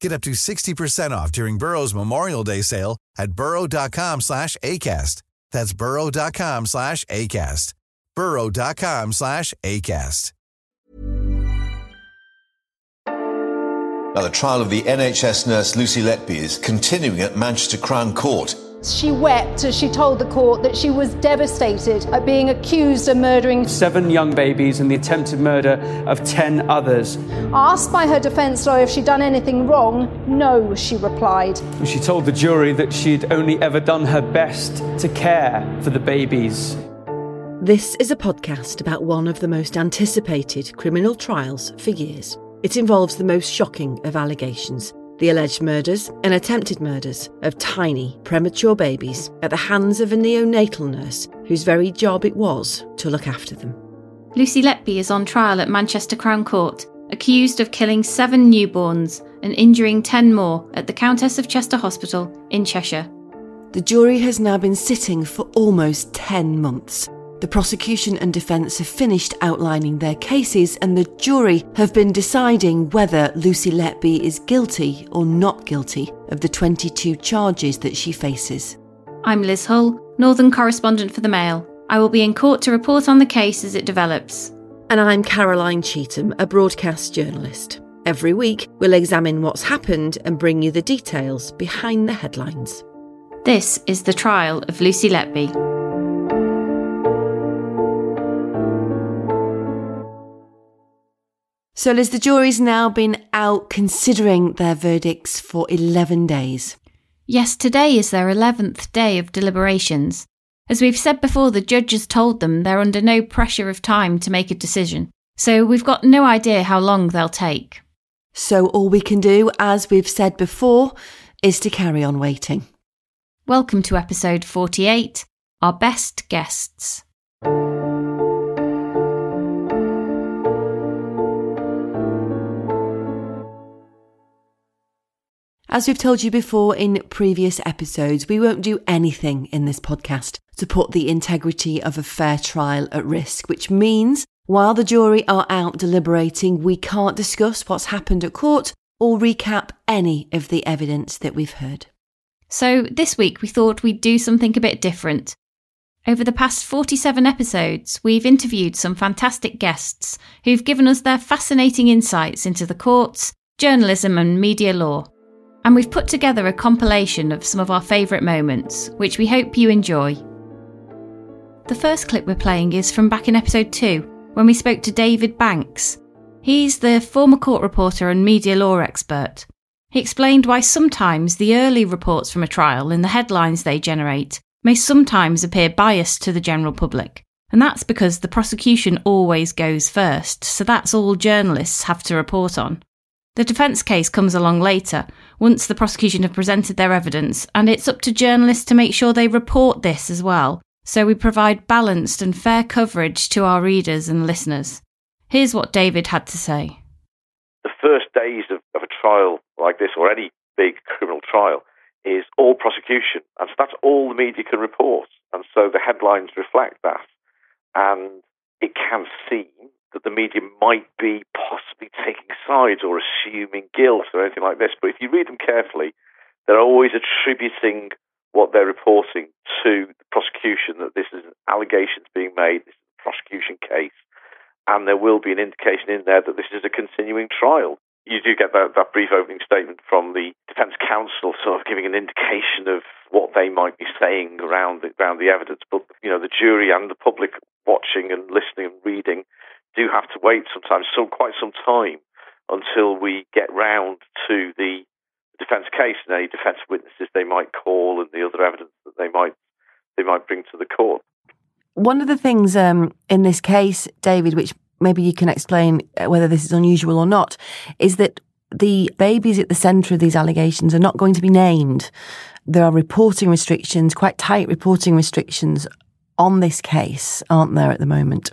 Get up to 60% off during Burrow's Memorial Day sale at burrow.com slash ACAST. That's burrow.com slash ACAST. burrow.com slash ACAST. Now, the trial of the NHS nurse Lucy Letby is continuing at Manchester Crown Court. She wept as she told the court that she was devastated at being accused of murdering seven young babies and the attempted murder of 10 others. Asked by her defence lawyer if she'd done anything wrong, no, she replied. She told the jury that she'd only ever done her best to care for the babies. This is a podcast about one of the most anticipated criminal trials for years. It involves the most shocking of allegations the alleged murders and attempted murders of tiny, premature babies at the hands of a neonatal nurse whose very job it was to look after them. Lucy Letby is on trial at Manchester Crown Court, accused of killing seven newborns and injuring ten more at the Countess of Chester Hospital in Cheshire. The jury has now been sitting for almost 10 months. The prosecution and defence have finished outlining their cases, and the jury have been deciding whether Lucy Letby is guilty or not guilty of the 22 charges that she faces. I'm Liz Hull, Northern correspondent for the Mail. I will be in court to report on the case as it develops. And I'm Caroline Cheetham, a broadcast journalist. Every week, we'll examine what's happened and bring you the details behind the headlines. This is the trial of Lucy Letby. So, Liz, the jury's now been out considering their verdicts for 11 days. Yes, today is their 11th day of deliberations. As we've said before, the judges told them they're under no pressure of time to make a decision, so we've got no idea how long they'll take. So, all we can do, as we've said before, is to carry on waiting. Welcome to episode 48 Our Best Guests. As we've told you before in previous episodes, we won't do anything in this podcast to put the integrity of a fair trial at risk, which means while the jury are out deliberating, we can't discuss what's happened at court or recap any of the evidence that we've heard. So, this week we thought we'd do something a bit different. Over the past 47 episodes, we've interviewed some fantastic guests who've given us their fascinating insights into the courts, journalism, and media law and we've put together a compilation of some of our favourite moments, which we hope you enjoy. The first clip we're playing is from back in episode 2, when we spoke to David Banks. He's the former court reporter and media law expert. He explained why sometimes the early reports from a trial and the headlines they generate may sometimes appear biased to the general public. And that's because the prosecution always goes first, so that's all journalists have to report on. The defence case comes along later, once the prosecution have presented their evidence, and it's up to journalists to make sure they report this as well, so we provide balanced and fair coverage to our readers and listeners. Here's what David had to say. The first days of, of a trial like this, or any big criminal trial, is all prosecution. And so that's all the media can report. And so the headlines reflect that. And it can seem that the media might be possibly taking sides or assuming guilt or anything like this. But if you read them carefully, they're always attributing what they're reporting to the prosecution that this is allegations being made, this is a prosecution case, and there will be an indication in there that this is a continuing trial. You do get that, that brief opening statement from the defence counsel, sort of giving an indication of what they might be saying around the, around the evidence. But you know, the jury and the public watching and listening and reading do have to wait sometimes, so quite some time, until we get round to the defence case and any defence witnesses they might call and the other evidence that they might they might bring to the court. One of the things um, in this case, David, which maybe you can explain uh, whether this is unusual or not, is that the babies at the centre of these allegations are not going to be named. There are reporting restrictions, quite tight reporting restrictions on this case, aren't there, at the moment?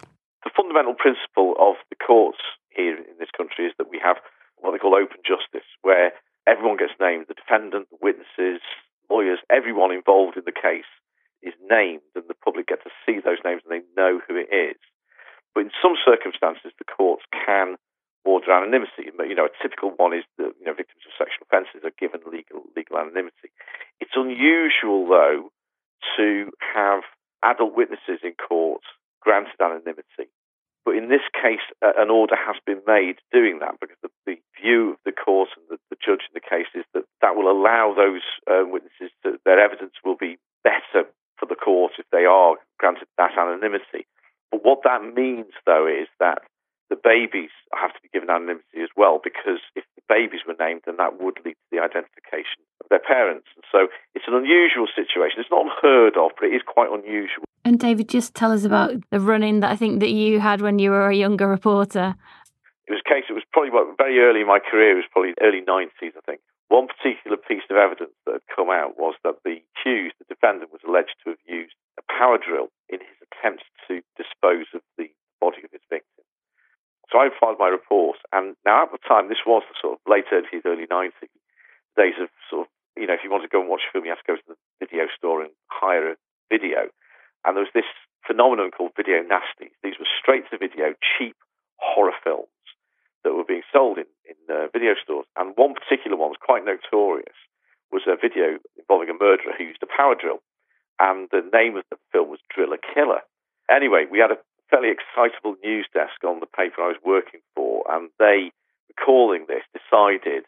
Fundamental principle of the courts here in this country is that we have what they call open justice, where everyone gets named the defendant, the witnesses, lawyers, everyone involved in the case is named, and the public get to see those names and they know who it is. But in some circumstances, the courts can order anonymity. You know, a typical one is that you know victims of sexual offences are given legal legal anonymity. It's unusual, though, to have adult witnesses in court granted anonymity. But in this case, an order has been made doing that because the, the view of the court and the, the, judge in the case is that that will allow those uh, witnesses to, their evidence will be better for the court if they are granted that anonymity. But what that means, though, is that the babies have to be given anonymity as well because if the babies were named, then that would lead to the identification of their parents. And so it's an unusual situation. It's not unheard of, but it is quite unusual. And David, just tell us about the run-in that I think that you had when you were a younger reporter. It was a case. It was probably very early in my career. It was probably early nineties, I think. One particular piece of evidence that had come out was that the accused, the defendant, was alleged to have used a power drill in his attempts to dispose of the body of his victim. So I filed my report, and now at the time, this was the sort of late 80s, early 90s, days of sort of, you know, if you want to go and watch a film, you have to go to the video store and hire a video. And there was this phenomenon called video nasties. These were straight to video, cheap horror films that were being sold in, in uh, video stores. And one particular one was quite notorious, was a video involving a murderer who used a power drill. And the name of the film was Driller Killer. Anyway, we had a fairly excitable news desk on the paper I was working for, and they, recalling this, decided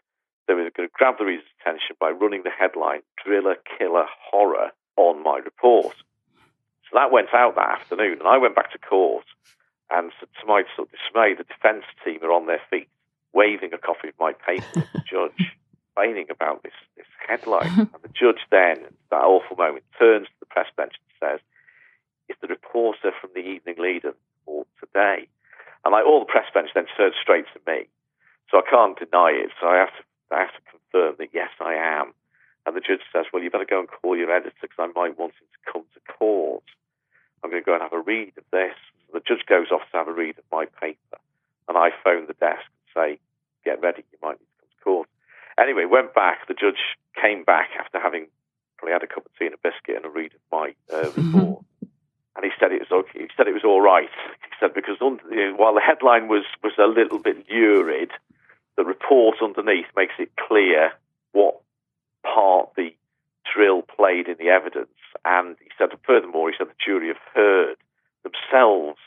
they were going to grab the reader's attention by running the headline Driller Killer Horror on my report. So that went out that afternoon, and I went back to court. And to my sort of dismay, the defence team are on their feet, waving a copy of my paper to the judge, complaining about this, this headline. and the judge then, that awful moment, turns to the press bench and says, Is the reporter from the Evening Leader or today? And like all the press bench then turns straight to me. So I can't deny it. So I have to, I have to confirm that yes, I am. And the judge says, Well, you better go and call your editor because I might want him to come to court. I'm going to go and have a read of this. So the judge goes off to have a read of my paper. And I phone the desk and say, Get ready, you might need to come to court. Anyway, went back. The judge came back after having probably had a cup of tea and a biscuit and a read of my uh, report. and he said it was okay. He said it was all right. He said because you know, while the headline was was a little bit lurid, the report underneath makes it clear what part the drill played in the evidence. And he said, furthermore, he said the jury have heard themselves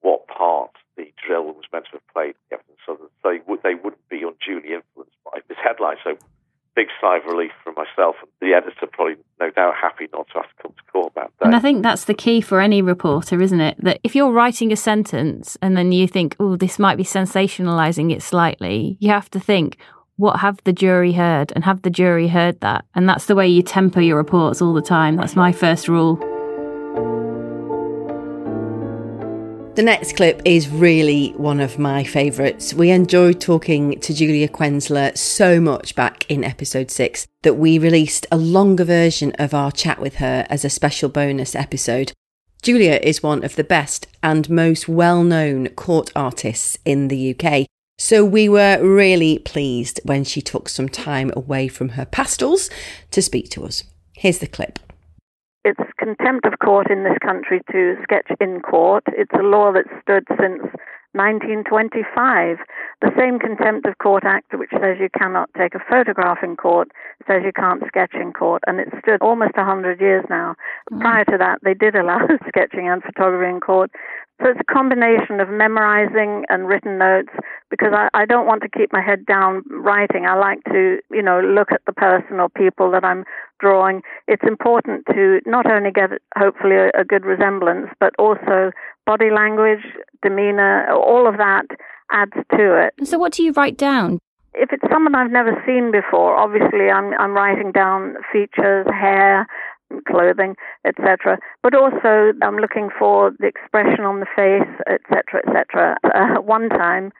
what part the drill was meant to have played in the evidence, so that they, would, they wouldn't be unduly influenced by this headline. So big sigh of relief for myself. The editor probably no doubt happy not to have to come to court about that day. And I think that's the key for any reporter, isn't it? That if you're writing a sentence and then you think, oh, this might be sensationalizing it slightly, you have to think, what have the jury heard? And have the jury heard that? And that's the way you temper your reports all the time. That's my first rule the next clip is really one of my favourites. We enjoyed talking to Julia Quenzler so much back in episode 6 that we released a longer version of our chat with her as a special bonus episode. Julia is one of the best and most well known court artists in the UK So we were really pleased when she took some time away from her pastels to speak to us. Here's the clip. It's contempt of court in this country to sketch in court. It's a law that stood since 1925. The same Contempt of Court Act, which says you cannot take a photograph in court, says you can't sketch in court, and it stood almost 100 years now. Mm. Prior to that, they did allow sketching and photography in court. So it's a combination of memorizing and written notes because I, I don't want to keep my head down writing. I like to, you know, look at the person or people that I'm drawing. It's important to not only get hopefully a, a good resemblance, but also body language, demeanor, all of that adds to it. So what do you write down? If it's someone I've never seen before, obviously I'm I'm writing down features, hair, clothing, etc. But also, I'm looking for the expression on the face, etc., etc. Uh, one time,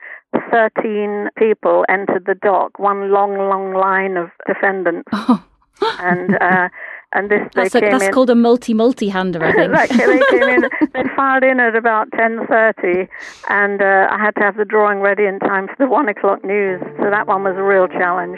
13 people entered the dock, one long, long line of defendants. Oh. and uh, and this that's, they a, came that's in, called a multi multi hander, I think. they came in. They filed in at about ten thirty, and uh, I had to have the drawing ready in time for the one o'clock news. So that one was a real challenge.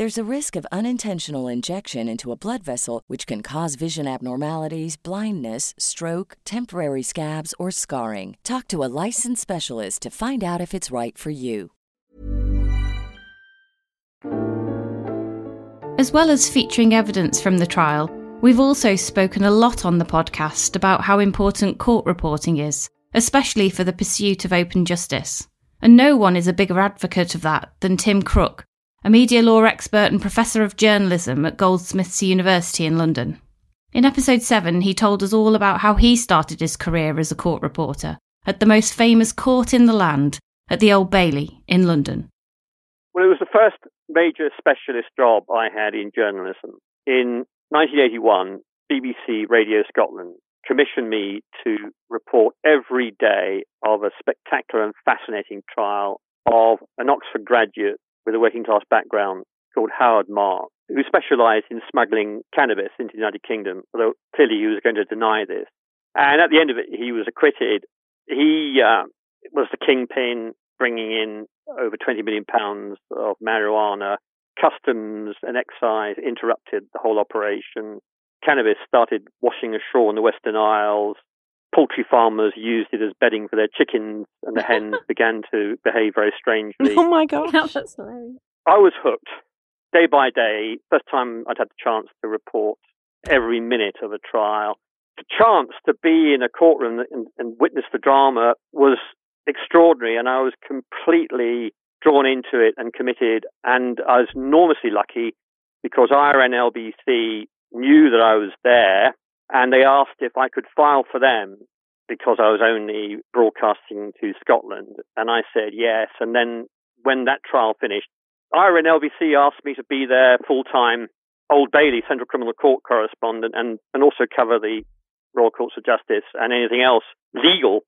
There's a risk of unintentional injection into a blood vessel, which can cause vision abnormalities, blindness, stroke, temporary scabs, or scarring. Talk to a licensed specialist to find out if it's right for you. As well as featuring evidence from the trial, we've also spoken a lot on the podcast about how important court reporting is, especially for the pursuit of open justice. And no one is a bigger advocate of that than Tim Crook a media law expert and professor of journalism at Goldsmiths University in London. In episode 7, he told us all about how he started his career as a court reporter at the most famous court in the land, at the Old Bailey in London. Well, it was the first major specialist job I had in journalism. In 1981, BBC Radio Scotland commissioned me to report every day of a spectacular and fascinating trial of an Oxford graduate with a working class background called Howard Marks, who specialized in smuggling cannabis into the United Kingdom, although clearly he was going to deny this. And at the end of it, he was acquitted. He uh, was the kingpin, bringing in over 20 million pounds of marijuana. Customs and excise interrupted the whole operation. Cannabis started washing ashore in the Western Isles poultry farmers used it as bedding for their chickens, and the hens began to behave very strangely. Oh my god, that's hilarious! I was hooked day by day. First time I'd had the chance to report every minute of a trial. The chance to be in a courtroom and, and witness the drama was extraordinary, and I was completely drawn into it and committed. And I was enormously lucky because IRN-LBC knew that I was there and they asked if I could file for them because I was only broadcasting to Scotland. And I said yes. And then when that trial finished, IRN-LBC asked me to be their full-time Old Bailey Central Criminal Court correspondent and, and also cover the Royal Courts of Justice and anything else legal.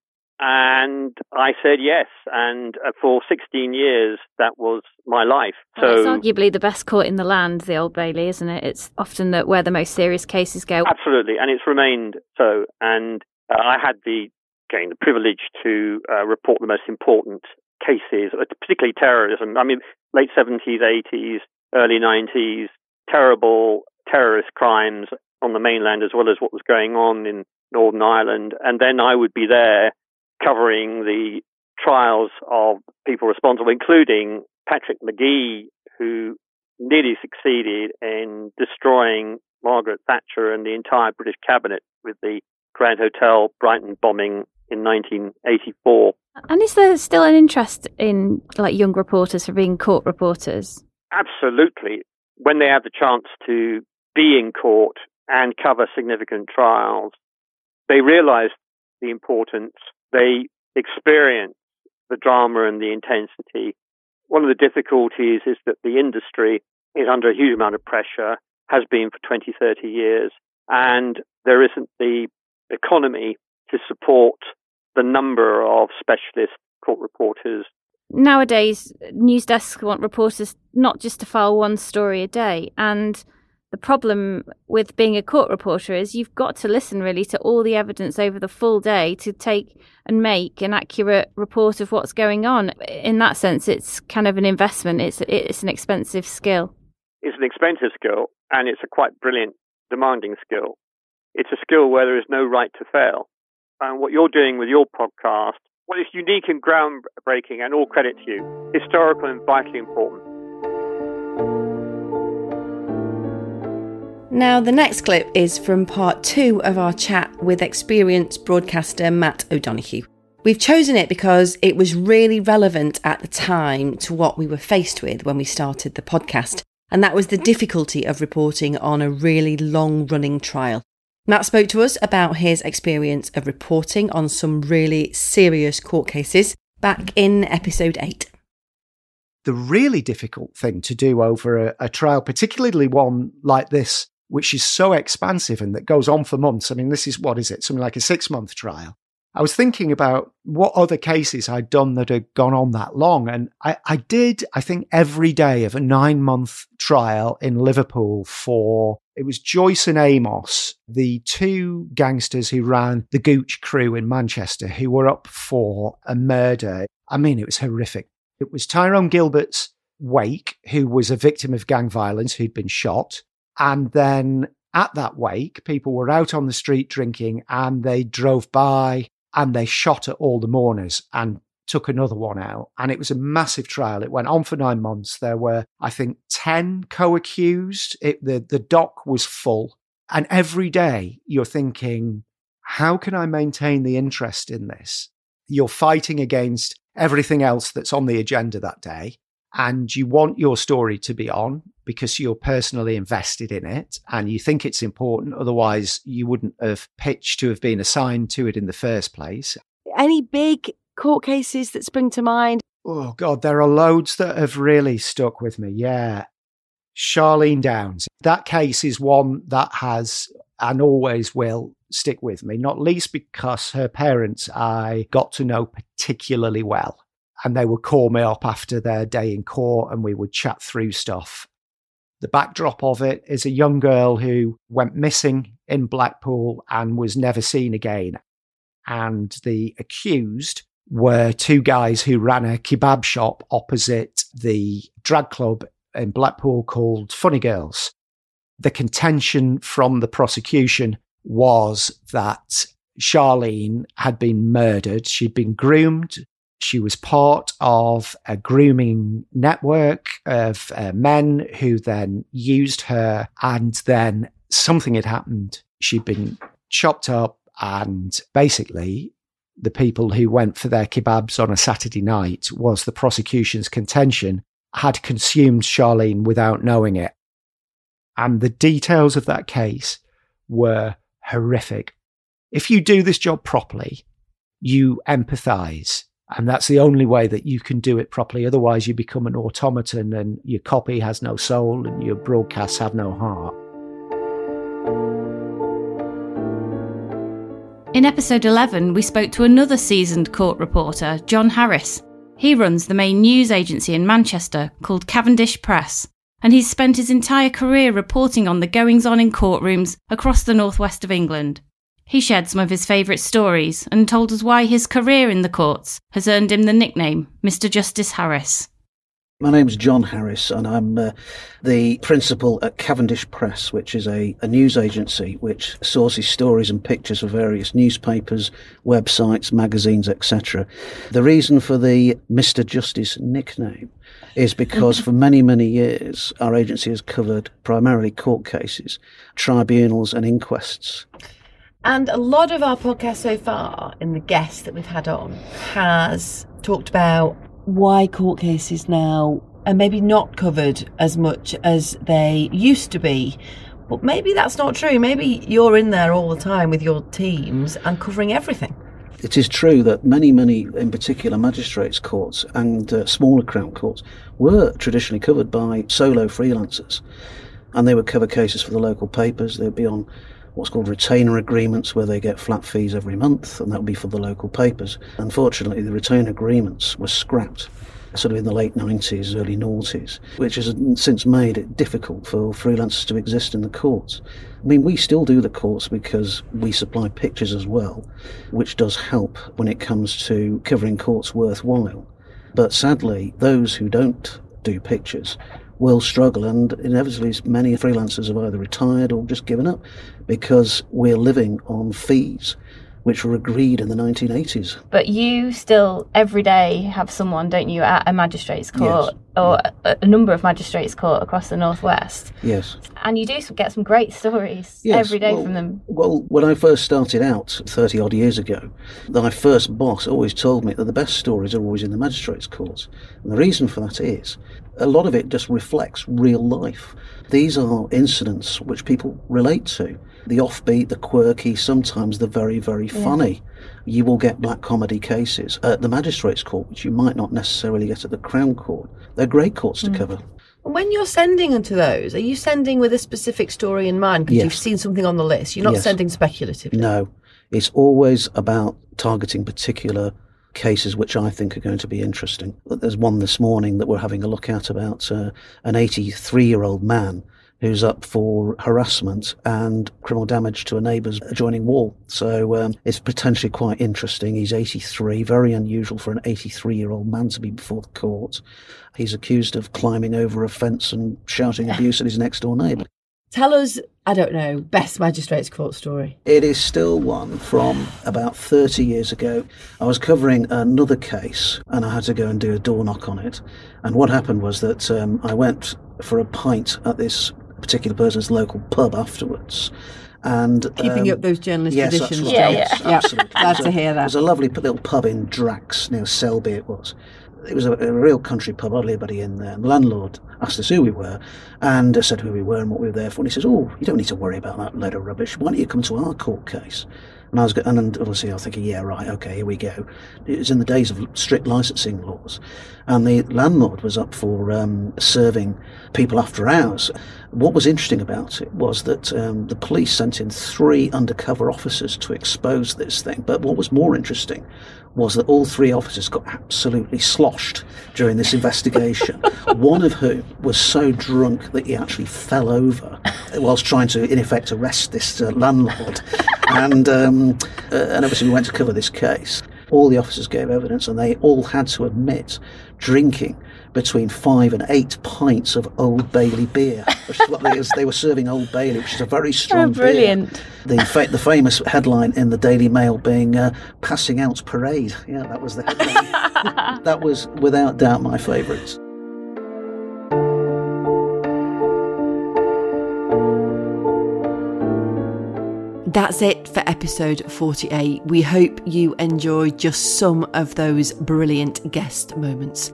And I said yes. And uh, for 16 years, that was my life. So it's arguably the best court in the land, the Old Bailey, isn't it? It's often that where the most serious cases go. Absolutely, and it's remained so. And uh, I had the again the privilege to uh, report the most important cases, uh, particularly terrorism. I mean, late 70s, 80s, early 90s, terrible terrorist crimes on the mainland as well as what was going on in Northern Ireland. And then I would be there covering the trials of people responsible, including Patrick Magee, who nearly succeeded in destroying Margaret Thatcher and the entire British cabinet with the Grand Hotel Brighton bombing in 1984. And is there still an interest in like young reporters for being court reporters? Absolutely. When they have the chance to be in court and cover significant trials, they realize the importance. They experience the drama and the intensity. One of the difficulties is that the industry is under a huge amount of pressure, has been for 20, 30 years, and there isn't the economy to support the number of specialist court reporters. Nowadays, news desks want reporters not just to file one story a day, and the problem with being a court reporter is you've got to listen really to all the evidence over the full day to take and make an accurate report of what's going on. In that sense, it's kind of an investment. It's it's an expensive skill. It's an expensive skill, and it's a quite brilliant, demanding skill. It's a skill where there is no right to fail. And what you're doing with your podcast, well, it's unique and groundbreaking, and all credit to you. Historical and vitally important. Now, the next clip is from part two of our chat with experienced broadcaster Matt O'Donoghue. We've chosen it because it was really relevant at the time to what we were faced with when we started the podcast, and that was the difficulty of reporting on a really long running trial. Matt spoke to us about his experience of reporting on some really serious court cases back in episode 8 the really difficult thing to do over a, a, trial, particularly one like this, which is so expansive and that goes on for months. I mean, this is what is it? Something like a six month trial. I was thinking about what other cases I'd done that had gone on that long. And I, I did, I think, every day of a nine month trial in Liverpool for it was Joyce and Amos, the two gangsters who ran the Gooch crew in Manchester, who were up for a murder. I mean, it was horrific. It was Tyrone Gilbert's wake, who was a victim of gang violence, who'd been shot. And then at that wake, people were out on the street drinking and they drove by and they shot at all the mourners and took another one out. And it was a massive trial. It went on for nine months. There were, I think, 10 co accused. The, the dock was full. And every day you're thinking, how can I maintain the interest in this? You're fighting against everything else that's on the agenda that day and you want your story to be on because you're personally invested in it and you think it's important. Otherwise, you wouldn't have pitched to have been assigned to it in the first place. Any big court cases that spring to mind? Oh, God, there are loads that have really stuck with me. Yeah. Charlene Downes. That case is one that has and always will stick with me, not least because her parents I got to know particularly well and they would call me up after their day in court and we would chat through stuff. The backdrop of it is a young girl who went missing in Blackpool and was never seen again. And the accused were two guys who ran a kebab shop opposite the drag club in Blackpool called Funny Girls. The contention from the prosecution was that Charlene had been murdered. She'd been groomed she was part of a grooming network of uh, men who then used her, and then something had happened. She'd been chopped up, and basically, the people who went for their kebabs on a Saturday night was the prosecution's contention had consumed Charlene without knowing it. And the details of that case were horrific. If you do this job properly, you empathize and that's the only way that you can do it properly. Otherwise, you become an automaton and your copy has no soul and your broadcasts have no heart. In episode 11, we spoke to another seasoned court reporter, John Harris. He runs the main news agency in Manchester called Cavendish Press, and he's spent his entire career reporting on the goings on in courtrooms across the northwest of England. He shared some of his favourite stories and told us why his career in the courts has earned him the nickname Mr. Justice Harris. My name's John Harris, and I'm uh, the principal at Cavendish Press, which is a, a, news agency which sources stories and pictures for various newspapers, websites, magazines, etc. The reason for the Mr. Justice nickname is because for many, many years our agency has covered primarily court cases, tribunals, and inquests. And a lot of our podcast so far, in the guests that we've had on, has talked about why court cases now are maybe not covered as much as they used to be. But maybe that's not true. Maybe you're in there all the time with your teams and covering everything. It is true that many, many, in particular, magistrates' courts and uh, smaller crown courts were traditionally covered by solo freelancers. And they would cover cases for the local papers. They'd be on what's called retainer agreements where they get flat fees every month, and that would be for the local papers. Unfortunately, the retainer agreements were scrapped sort of in the late 90s, early noughties, which has since made it difficult for freelancers to exist in the courts. I mean, we still do the courts because we supply pictures as well, which does help when it comes to covering courts worthwhile. But sadly, those who don't do pictures will struggle, and inevitably, many freelancers have either retired or just given up because we're living on fees which were agreed in the 1980s. But you still every day have someone, don't you, at a magistrates court yes. or a, a, number of magistrates court across the northwest? Yes. And you do get some great stories yes. every day well, from them. Well, when I first started out 30 odd years ago, my first boss always told me that the best stories are always in the magistrates courts. And the reason for that is a lot of it just reflects real life. These are incidents which people relate to the offbeat, the quirky, sometimes the very, very funny. You will get black comedy cases at the magistrates' court, which you might not necessarily get at the Crown Court. They're great courts to mm. cover. When you're sending into those, are you sending with a specific story in mind because yes. you've seen something on the list? You're not yes. sending speculatively. No, it's always about targeting particular cases which I think are going to be interesting. There's one this morning that we're having a look at about uh, an 83 year old man who's up for harassment and criminal damage to a neighbour's adjoining wall. So um, it's potentially quite interesting. He's 83, very unusual for an 83 year old man to be before the court. He's accused of climbing over a fence and shouting abuse at his next door neighbour. Tell us, I don't know, best magistrates court story. It is still one from about 30 years ago. I was covering another case and I had to go and do a door knock on it. And what happened was that um, I went for a pint at this particular person's local pub afterwards. And keeping um, up those journalist yes, traditions. Right. Yeah, yeah, absolutely. Glad to hear that. It was a lovely little pub in Drax near Selby. It was. It was a, a real country pub, hardly anybody in there. And the landlord asked us who we were, and I said who we were and what we were there for. And he says, "Oh, you don't need to worry about that load of rubbish. Why don't you come to our court case?" And I was, and obviously I was thinking, yeah, right, okay, here we go. It was in the days of strict licensing laws, and the landlord was up for um, serving people after hours. What was interesting about it was that um, the police sent in three undercover officers to expose this thing. But what was more interesting was that all three officers got absolutely sloshed during this investigation. One of whom was so drunk that he actually fell over whilst trying to, in effect, arrest this uh, landlord. And um, uh, and obviously we went to cover this case. All the officers gave evidence, and they all had to admit drinking between five and eight pints of Old Bailey beer, which is what they, they were serving Old Bailey, which is a very strong oh, brilliant. beer. The, fa- the famous headline in the Daily Mail being uh, "Passing Out Parade." Yeah, that was the headline. that was without doubt my favourite. That's it for episode 48. We hope you enjoyed just some of those brilliant guest moments.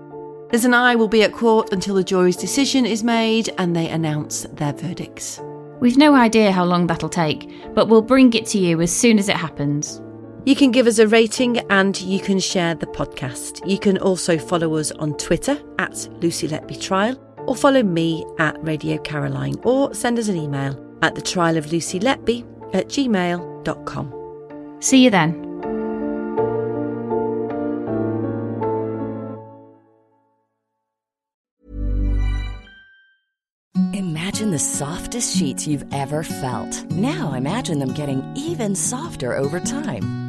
Liz and I will be at court until the jury's decision is made and they announce their verdicts. We've no idea how long that'll take, but we'll bring it to you as soon as it happens. You can give us a rating and you can share the podcast. You can also follow us on Twitter at Lucy Letby Trial or follow me at Radio Caroline or send us an email at the trial of Lucy Letby at gmail.com. See you then. Imagine the softest sheets you've ever felt. Now imagine them getting even softer over time.